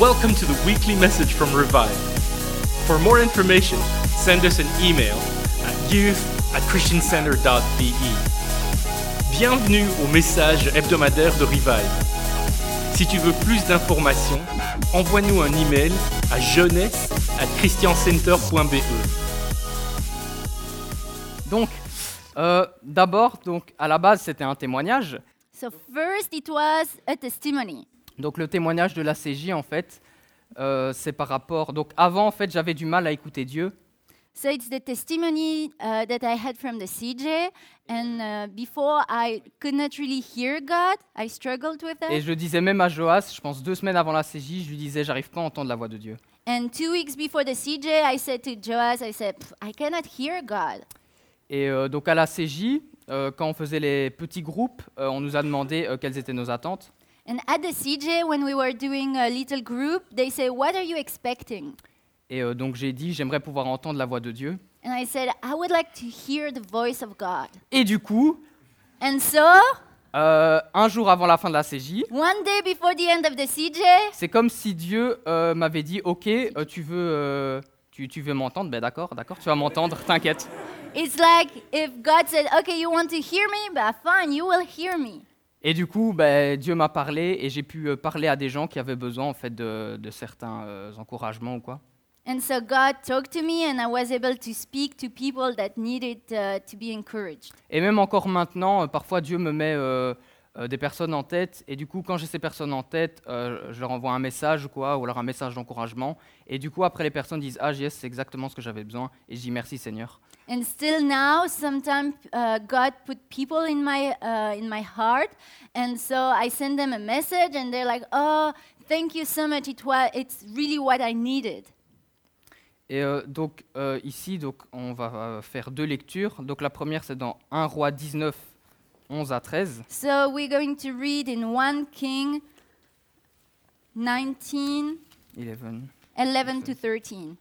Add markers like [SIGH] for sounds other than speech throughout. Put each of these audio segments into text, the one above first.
Welcome to the weekly message from Revive. For more information, send us an email at youth at christiancenter.be. Bienvenue au message hebdomadaire de Revive. Si tu veux plus d'informations, envoie-nous un email à jeunesse at christiancenter.be. Donc, euh, d'abord, donc à la base, c'était un témoignage. So first it was a testimony. Donc le témoignage de la CJ, en fait, euh, c'est par rapport. Donc avant, en fait, j'avais du mal à écouter Dieu. So it's the testimony uh, that I had from the CJ, and uh, before I could not really hear God, I struggled with Et that. je le disais même à Joas, je pense deux semaines avant la CJ, je lui disais, j'arrive pas à entendre la voix de Dieu. And two weeks before the CJ, I said to Joas, I said, "Pff, I cannot hear God. Et euh, donc à la CJ, euh, quand on faisait les petits groupes, on nous a demandé quelles étaient nos attentes. And at the CJ, when we were doing a little group, they say, What are you expecting? Et euh, donc j'ai dit, j'aimerais pouvoir entendre la voix de Dieu. And I said, I would like to hear the voice of God. Et du coup, And so, euh, un jour avant la fin de la CJ, one day before the end of the CJ, c'est comme si Dieu euh, m'avait dit, ok, euh, tu veux, euh, tu, tu veux m'entendre, ben d'accord, d'accord, tu vas m'entendre, t'inquiète. it's like if God said, Okay, you want to hear me? But fine, you will hear me. Et du coup, ben, Dieu m'a parlé et j'ai pu euh, parler à des gens qui avaient besoin en fait de, de certains euh, encouragements ou quoi. And so God talked to me, and I was able to speak to people that needed uh, to be encouraged. Et même encore maintenant, euh, parfois Dieu me met euh, euh, des personnes en tête, et du coup, quand j'ai ces personnes en tête, euh, je leur envoie un message, quoi, ou alors un message d'encouragement, et du coup, après, les personnes disent Ah, yes, c'est exactement ce que j'avais besoin, et je dis merci Seigneur. And still now, sometimes uh, God put people in my uh, in my heart, and so I send them a message, and they're like, "Oh, thank you so much. It was it's really what I needed." Et euh, donc, euh, ici, donc, on va euh, faire deux lectures. Donc, la première, c'est dans 1 Roi 19, 11 à 13. So we're going to read in 1 King 19, 11. 11 to 13.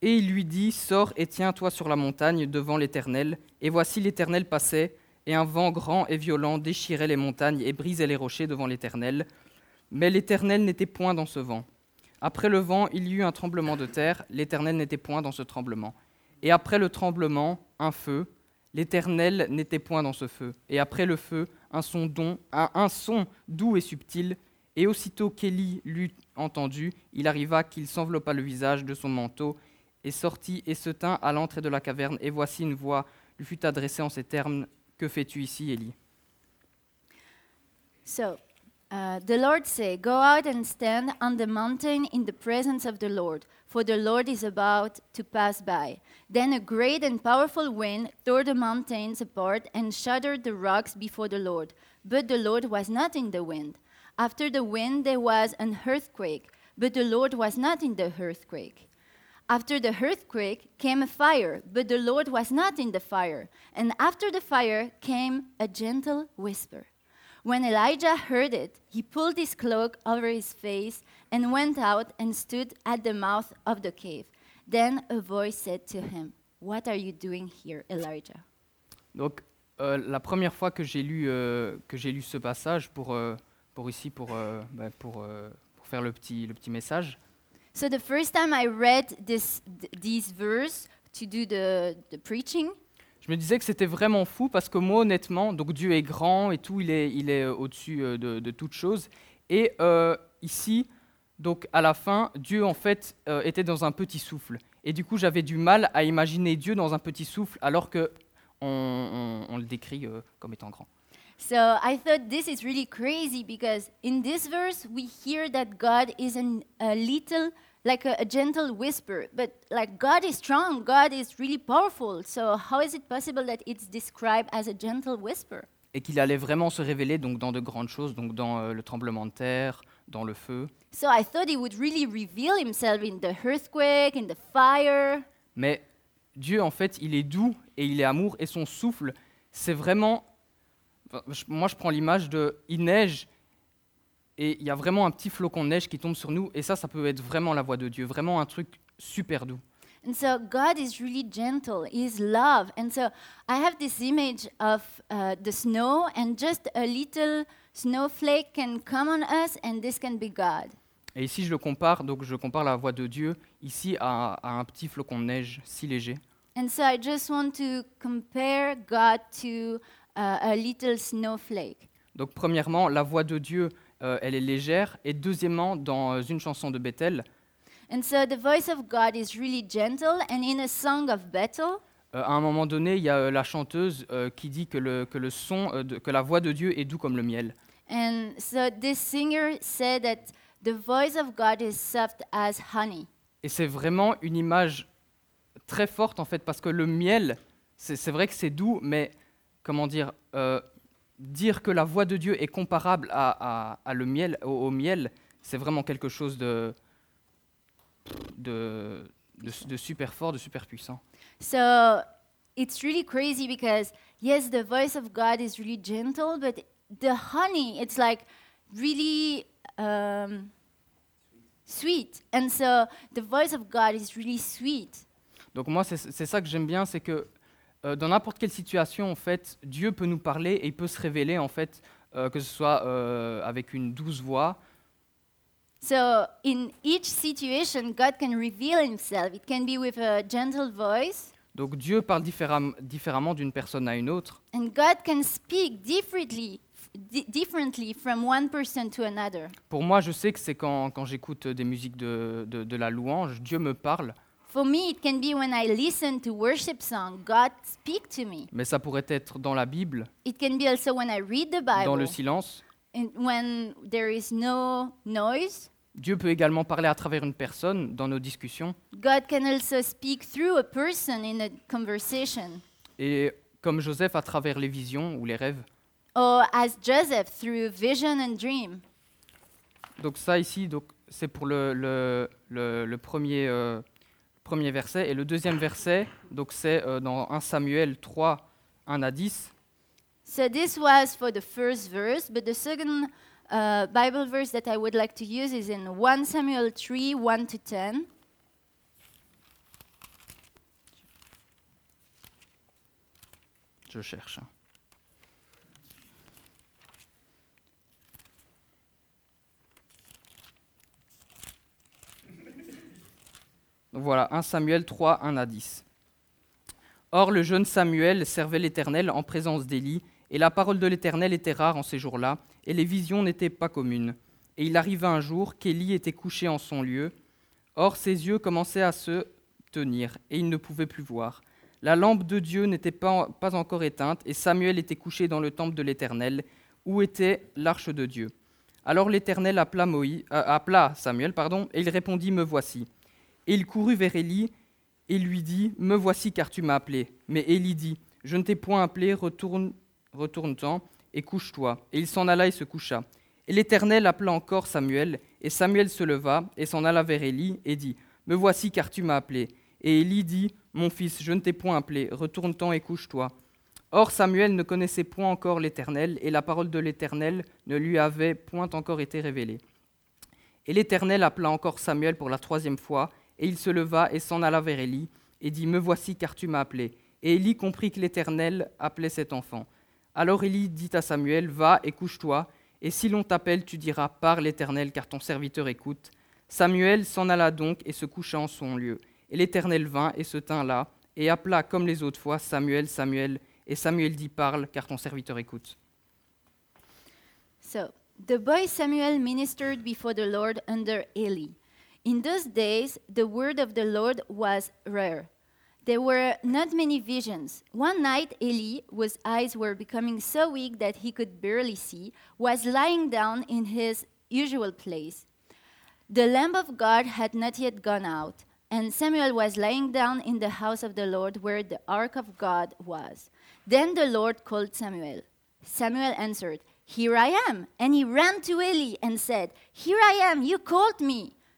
Et il lui dit, Sors et tiens-toi sur la montagne devant l'Éternel. Et voici l'Éternel passait, et un vent grand et violent déchirait les montagnes et brisait les rochers devant l'Éternel. Mais l'Éternel n'était point dans ce vent. Après le vent, il y eut un tremblement de terre, l'Éternel n'était point dans ce tremblement. Et après le tremblement, un feu, l'Éternel n'était point dans ce feu. Et après le feu, un son, don, un, un son doux et subtil. Et aussitôt qu'Élie l'eut entendu, il arriva qu'il s'enveloppa le visage de son manteau, et sortit et se tint à l'entrée de la caverne. Et voici une voix lui fut adressée en ces termes Que fais-tu ici, Élie? So, uh, the Lord said, Go out and stand on the mountain in the presence of the Lord, for the Lord is about to pass by. Then a great and powerful wind tore the mountains apart and shattered the rocks before the Lord. But the Lord was not in the wind. After the wind, there was an earthquake, but the Lord was not in the earthquake. After the earthquake came a fire, but the Lord was not in the fire. And after the fire came a gentle whisper. When Elijah heard it, he pulled his cloak over his face and went out and stood at the mouth of the cave. Then a voice said to him, What are you doing here, Elijah? Donc, euh, la première fois que j'ai lu, euh, que j'ai lu ce passage pour, euh, pour ici, pour, euh, bah, pour, euh, pour faire le petit, le petit message, So the first time I read this, th- these verse to do the, the preaching, je me disais que c'était vraiment fou parce que moi, honnêtement, donc Dieu est grand et tout, il est, il est euh, au-dessus de, de toute chose. Et euh, ici, donc à la fin, Dieu en fait euh, était dans un petit souffle. Et du coup, j'avais du mal à imaginer Dieu dans un petit souffle alors que on, on- on le décrit euh, comme étant grand. So I thought this is really crazy because in this verse we hear that God is an, a little, like a, a gentle whisper, but like God is strong, God is really powerful. So how is it possible that it's described as a gentle whisper? Et qu'il allait vraiment se révéler donc dans de grandes choses, donc dans euh, le tremblement de terre, dans le feu. So I thought he would really reveal himself in the earthquake, in the fire. Mais Dieu, en fait, il est doux et il est amour, et son souffle, c'est vraiment... enfin, je- Moi, je prends l'image de... Il neige, et il y a vraiment un petit flocon de neige qui tombe sur nous, et ça, ça peut être vraiment la voix de Dieu, vraiment un truc super doux. And so God is really gentle. He is love. And so I have this image of uh, the snow, and just a little snowflake can come on us, and this can be God. Et ici, je le compare, donc je compare la voix de Dieu ici à, à un petit flocon de neige si léger. And so I just want to compare God to a little snowflake. Donc premièrement, la voix de Dieu, euh, elle est légère. Et deuxièmement, dans euh, une chanson de Bethel, And so the voice of God is really gentle, and in a song of Bethel, euh, à un moment donné, il y a euh, la chanteuse euh, qui dit que, le, que, le son, euh, de- que la voix de Dieu est doux comme le miel. and so this singer said that the voice of God is soft as honey. Et c'est vraiment une image très forte en fait, parce que le miel, c'est vrai que c'est doux, mais comment dire, euh, dire que la voix de Dieu est comparable à, à- à le miel, au, au miel, c'est vraiment quelque chose de, de, de, de super fort, de super puissant. So it's really crazy because, yes, the voice of God is really gentle, but the honey, it's like really um, sweet. And so the voice of God is really sweet. Donc moi, c'est c'est ça que j'aime bien, c'est que euh, dans n'importe quelle situation, en fait, Dieu peut nous parler et il peut se révéler, en fait, euh, que ce soit euh, avec une douce voix, So in each situation, God can reveal himself. It can be with a gentle voice, Donc Dieu parle différem- différemment d'une personne à une autre. and God can speak differently, di- differently from one person to another. Pour moi, je sais que c'est quand, quand j'écoute des musiques de, de, de la louange, Dieu me parle, For me, it can be when I listen to worship song, God speak to me. mais ça pourrait être dans la Bible, It can be also when I read the dans le Bible, silence. and when there is no noise. Dieu peut également parler à travers une personne dans nos discussions. God can also speak through a person in a conversation, Et comme Joseph à travers les visions ou les rêves. or as Joseph through vision and dream. Donc ça ici, donc, c'est pour le, le, le, le premier, euh, premier verset. Et le deuxième verset, donc c'est euh, dans 1 Samuel 3, 1 à 10. So this was for the first verse, but the second uh, Bible verse that I would like to use is in 1 Samuel 3 1 to 10. Je cherche. Voilà, 1 Samuel 3, 1 à 10. Or le jeune Samuel servait l'Éternel en présence d'Élie, et la parole de l'Éternel était rare en ces jours-là, et les visions n'étaient pas communes. Et il arriva un jour qu'Élie était couché en son lieu. Or ses yeux commençaient à se tenir, et il ne pouvait plus voir. La lampe de Dieu n'était pas, encore éteinte, et Samuel était couché dans le temple de l'Éternel, où était l'arche de Dieu. Alors l'Éternel appela, euh, appela Samuel, pardon, et il répondit Me voici. Et il courut vers Élie et lui dit Me voici, car tu m'as appelé. Mais Élie dit Je ne t'ai point appelé, retourne, retourne-t'en et couche-toi. Et il s'en alla et se coucha. Et l'Éternel appela encore Samuel, et Samuel se leva et s'en alla vers Élie et dit Me voici, car tu m'as appelé. Et Élie dit Mon fils, je ne t'ai point appelé, retourne-t'en et couche-toi. Or Samuel ne connaissait point encore l'Éternel, et la parole de l'Éternel ne lui avait point encore été révélée. Et l'Éternel appela encore Samuel pour la troisième fois, et il se leva et s'en alla vers Élie, et dit Me voici, car tu m'as appelé. Et Élie comprit que l'Éternel appelait cet enfant. Alors Élie dit à Samuel Va et couche-toi, et si l'on t'appelle, tu diras Par l'Éternel, car ton serviteur écoute. Samuel s'en alla donc et se coucha en son lieu. Et l'Éternel vint et se tint là, et appela comme les autres fois Samuel, Samuel. Et Samuel dit Parle, car ton serviteur écoute. So the boy Samuel ministered before the Lord under Eli. In those days, the word of the Lord was rare. There were not many visions. One night, Eli, whose eyes were becoming so weak that he could barely see, was lying down in his usual place. The lamp of God had not yet gone out, and Samuel was lying down in the house of the Lord where the ark of God was. Then the Lord called Samuel. Samuel answered, Here I am. And he ran to Eli and said, Here I am, you called me.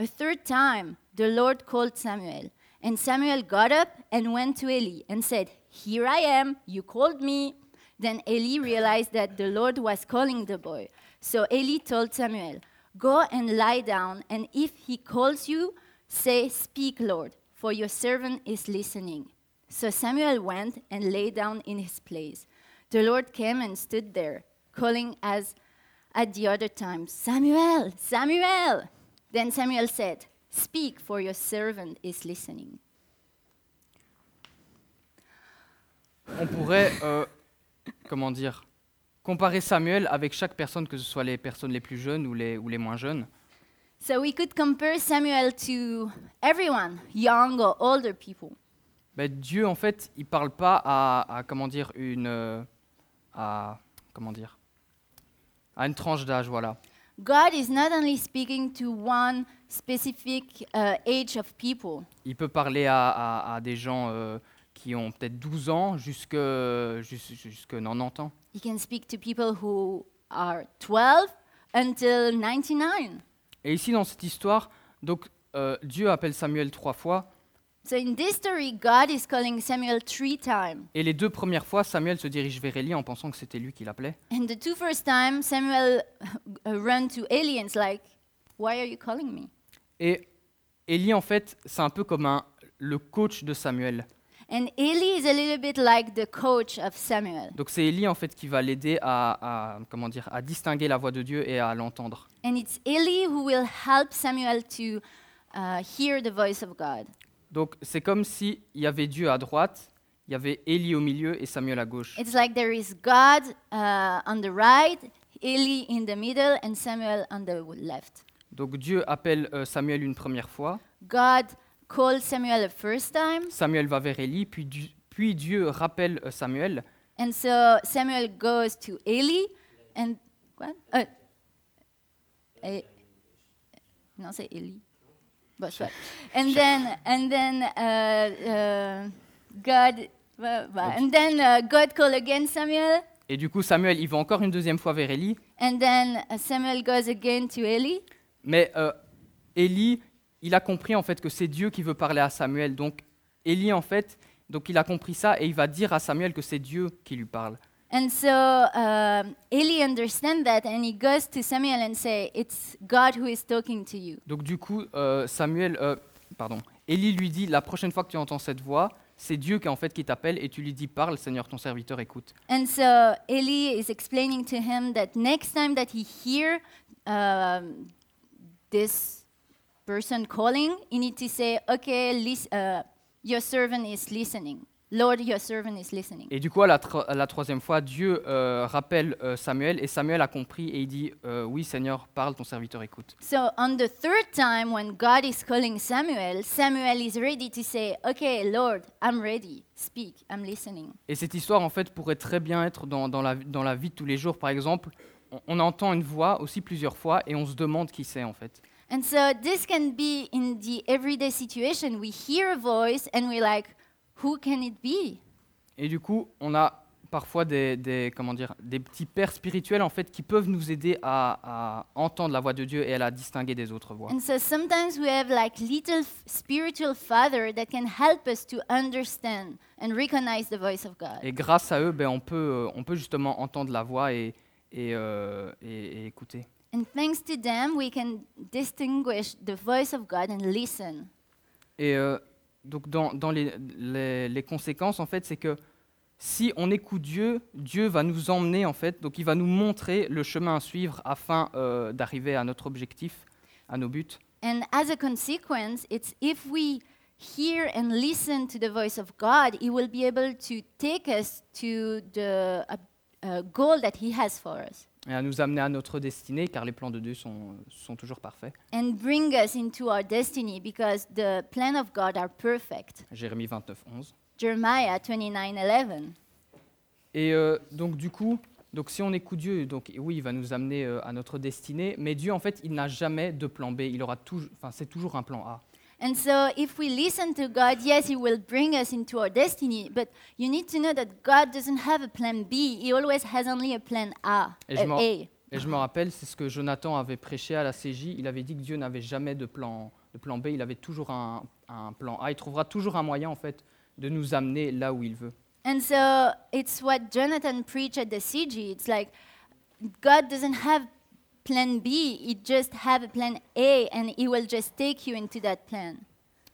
A third time the Lord called Samuel, and Samuel got up and went to Eli and said, Here I am, you called me. Then Eli realized that the Lord was calling the boy. So Eli told Samuel, Go and lie down, and if he calls you, say, Speak, Lord, for your servant is listening. So Samuel went and lay down in his place. The Lord came and stood there, calling as at the other times, Samuel, Samuel. Then Samuel said, Speak, for your servant is listening. On pourrait, euh, comment dire, comparer Samuel avec chaque personne, que ce soit les personnes les plus jeunes ou les, ou les moins jeunes. So we could compare Samuel to everyone, young or older people. Ben, Dieu, en fait, il parle pas à, à, comment dire, une, euh, à, comment dire, à une tranche d'âge, voilà. God is not only speaking to one specific uh, age of people, Il peut parler à, à- à des gens euh, qui ont peut-être 12 ans jusque, jus- jusque 90 ans. He can speak to people who are 12 until 99. Et ici, dans cette histoire, donc, euh, Dieu appelle Samuel trois fois, So in this story, God is calling Samuel three times. et les deux premières fois, Samuel se dirige vers Élie en pensant que c'était lui qui l'appelait. And the two first times, Samuel uh, run to Eli like, Why are you calling me? Et Élie, en fait, c'est un peu comme un, le coach de Samuel. And Eli is a little bit like the coach of Samuel. Donc c'est Élie, en fait, qui va l'aider à, à- comment dire, à distinguer la voix de Dieu et à l'entendre. And it's Eli who will help Samuel to uh, hear the voice of God. Donc c'est comme s'il y avait Dieu à droite, il y avait Élie au milieu et Samuel à gauche. It's like there is God uh, on the right, Eli in the middle, and Samuel on the left. Donc Dieu appelle euh, Samuel une première fois, God called Samuel the first time, Samuel va vers Élie, puis, Du- puis Dieu rappelle euh, Samuel, and so Samuel goes to Eli, and what? Uh, eh, no, say Eli. But? And then, and then uh, uh, God, well, well, and then uh, God called again Samuel, et du coup Samuel il va encore une deuxième fois vers Élie, and then Samuel goes again to Eli. mais euh, Élie, il a compris en fait que c'est Dieu qui veut parler à Samuel. Donc Élie en fait, donc il a compris ça et il va dire à Samuel que c'est Dieu qui lui parle. And so um, Eli understands that, and he goes to Samuel and say, "It's God who is talking to you." Donc du coup, euh, Samuel, euh, pardon, Élie lui dit la prochaine fois que tu entends cette voix, c'est Dieu qui en fait qui t'appelle et tu lui dis parle, Seigneur, ton serviteur écoute. And so Eli is explaining to him that next time that he hear um, this person calling, he need to say, "Okay, lis- uh, your servant is listening. Lord, your servant is listening." Et du coup, à la, tro- la troisième fois, Dieu euh, rappelle euh, Samuel et Samuel a compris et il dit euh, oui, Seigneur, parle, ton serviteur écoute. So on the third time, when God is calling Samuel, Samuel is ready to say, "Okay, Lord, I'm ready. Speak. I'm listening." Et cette histoire, en fait, pourrait très bien être dans, dans la, dans la vie de tous les jours. Par exemple, on, on entend une voix aussi plusieurs fois et on se demande qui c'est en fait. And so this can be in the everyday situation. We hear a voice and we're like, who can it be? Et du coup, on a parfois des, des- comment dire, des petits pères spirituels en fait qui peuvent nous aider à, à entendre la voix de Dieu et à la distinguer des autres voix. And so sometimes we have like little spiritual father that can help us to understand and recognize the voice of God. Et grâce à eux, ben, on, peut, euh, on peut justement entendre la voix et, et, euh, et- et écouter. And thanks to them, we can distinguish the voice of God and listen. Et euh, donc dans, dans les, les- les conséquences, en fait, c'est que si on écoute Dieu, Dieu va nous emmener, en fait, donc il va nous montrer le chemin à suivre afin euh, d'arriver à notre objectif, à nos buts. And as a consequence, it's if we hear and listen to the voice of God, He will be able to take us to the uh, uh, goal that He has for us Et à nous amener à notre destinée, car les plans de Dieu sont, sont toujours parfaits. and bring us into our destiny because the plan of God are perfect. Jérémie 29, 11. Jeremiah 29:11. Et euh, donc du coup, donc si on écoute Dieu, donc oui, il va nous amener euh, à notre destinée, mais Dieu en fait, il n'a jamais de plan B, il aura toujours, enfin c'est toujours un plan A. And so, if we listen to God, yes, He will bring us into our destiny, but you need to know that God doesn't have a plan B. He always has only a plan A. Et je uh, m'en- A. Et je me rappelle, c'est ce que Jonathan avait prêché à la CJ. Il avait dit que Dieu n'avait jamais de plan, de plan B, il avait toujours un, un plan A. Il trouvera toujours un moyen, en fait, de nous amener là où il veut. And so, it's what Jonathan preached at the CG. It's like God doesn't have plan B, He just have a plan A, and He will just take you into that plan.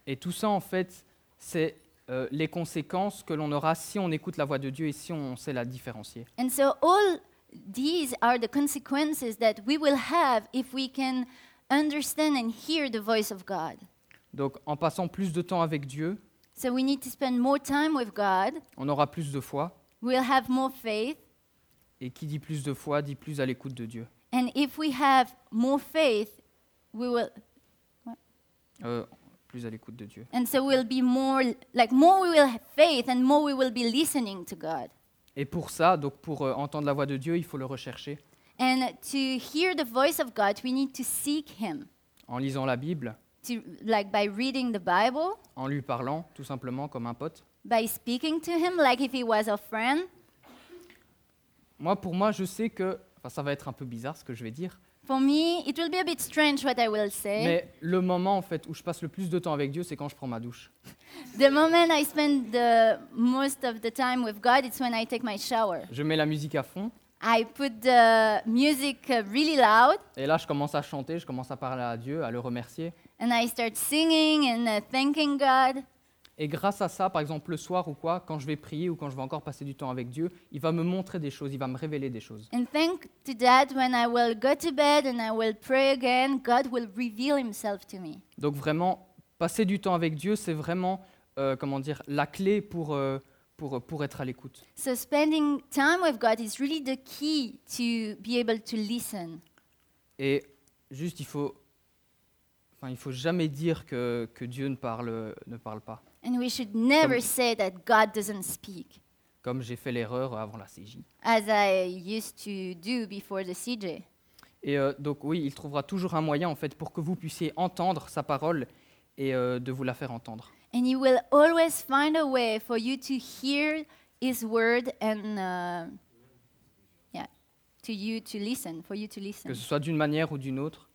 Et tout ça, en fait, c'est euh, les conséquences que l'on aura si on écoute la voix de Dieu et si on sait la différencier. And so all these are the consequences that we will have if we can understand and hear the voice of God. Donc, en passant plus de temps avec Dieu, So we need to spend more time with God. on aura plus de foi. We'll have more faith. Et qui dit plus de foi, dit plus à l'écoute de Dieu. And if we have more faith, we will Euh, plus à l'écoute de Dieu. and so we'll be more like more we will have faith and more we will be listening to God. Et pour ça, donc pour euh, entendre la voix de Dieu, il faut le rechercher And to hear the voice of God, we need to seek him. en lisant la Bible, To like by reading the Bible, en lui parlant, tout simplement comme un pote. by speaking to him like if he was a friend. Moi, pour moi, je sais que, enfin, ça va être un peu bizarre ce que je vais dire, For me, it will be a bit strange what I will say. mais le moment en fait où je passe le plus de temps avec Dieu, c'est quand je prends ma douche. [LAUGHS] The moment I spend the most of the time with God, it's when I take my shower. Je mets la musique à fond I put the music uh, really loud et là, je commence à chanter, je commence à parler à Dieu, à le remercier. and I start singing and uh, thanking God. Et grâce à ça, par exemple le soir ou quoi, quand je vais prier ou quand je vais encore passer du temps avec Dieu, il va me montrer des choses, il va me révéler des choses. And thank to that, when I will go to bed and I will pray again, God will reveal Himself to me. Donc vraiment, passer du temps avec Dieu, c'est vraiment, euh, comment dire, la clé pour, euh, pour, pour être à l'écoute. So spending time with God is really the key to be able to listen. Et juste, il faut, enfin, il faut jamais dire que, que Dieu ne parle, ne parle pas. And we should never Comme- say that God doesn't speak, Comme j'ai fait l'erreur avant la CJ. as I used to do before the CJ. Et euh, donc oui, il trouvera toujours un moyen en fait pour que vous puissiez entendre sa parole et euh, de vous la faire entendre. And He will always find a way for you to hear His word and, uh, yeah, to you to listen, for you to listen. Que ce soit d'une manière ou d'une autre.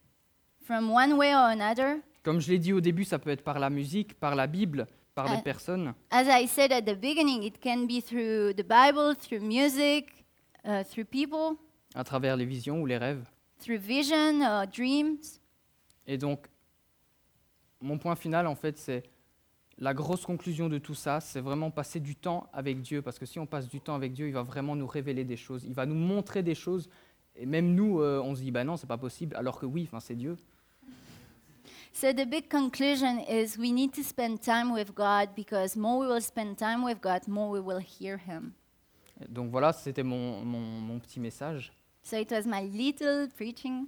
From one way or another. Comme je l'ai dit au début, ça peut être par la musique, par la Bible, par des personnes. As I said at the beginning, it can be through the Bible, through music, uh, through people, à travers les visions ou les rêves. through vision or dreams. Et donc, mon point final, en fait, c'est la grosse conclusion de tout ça, c'est vraiment passer du temps avec Dieu. Parce que si on passe du temps avec Dieu, il va vraiment nous révéler des choses. Il va nous montrer des choses. Et même nous, euh, on se dit, bah non, c'est pas possible. Alors que oui, c'est Dieu. So the big conclusion is we need to spend time with God because more we will spend time with God, more we will hear Him. Donc voilà, c'était mon, mon, mon petit message. So it was my little preaching.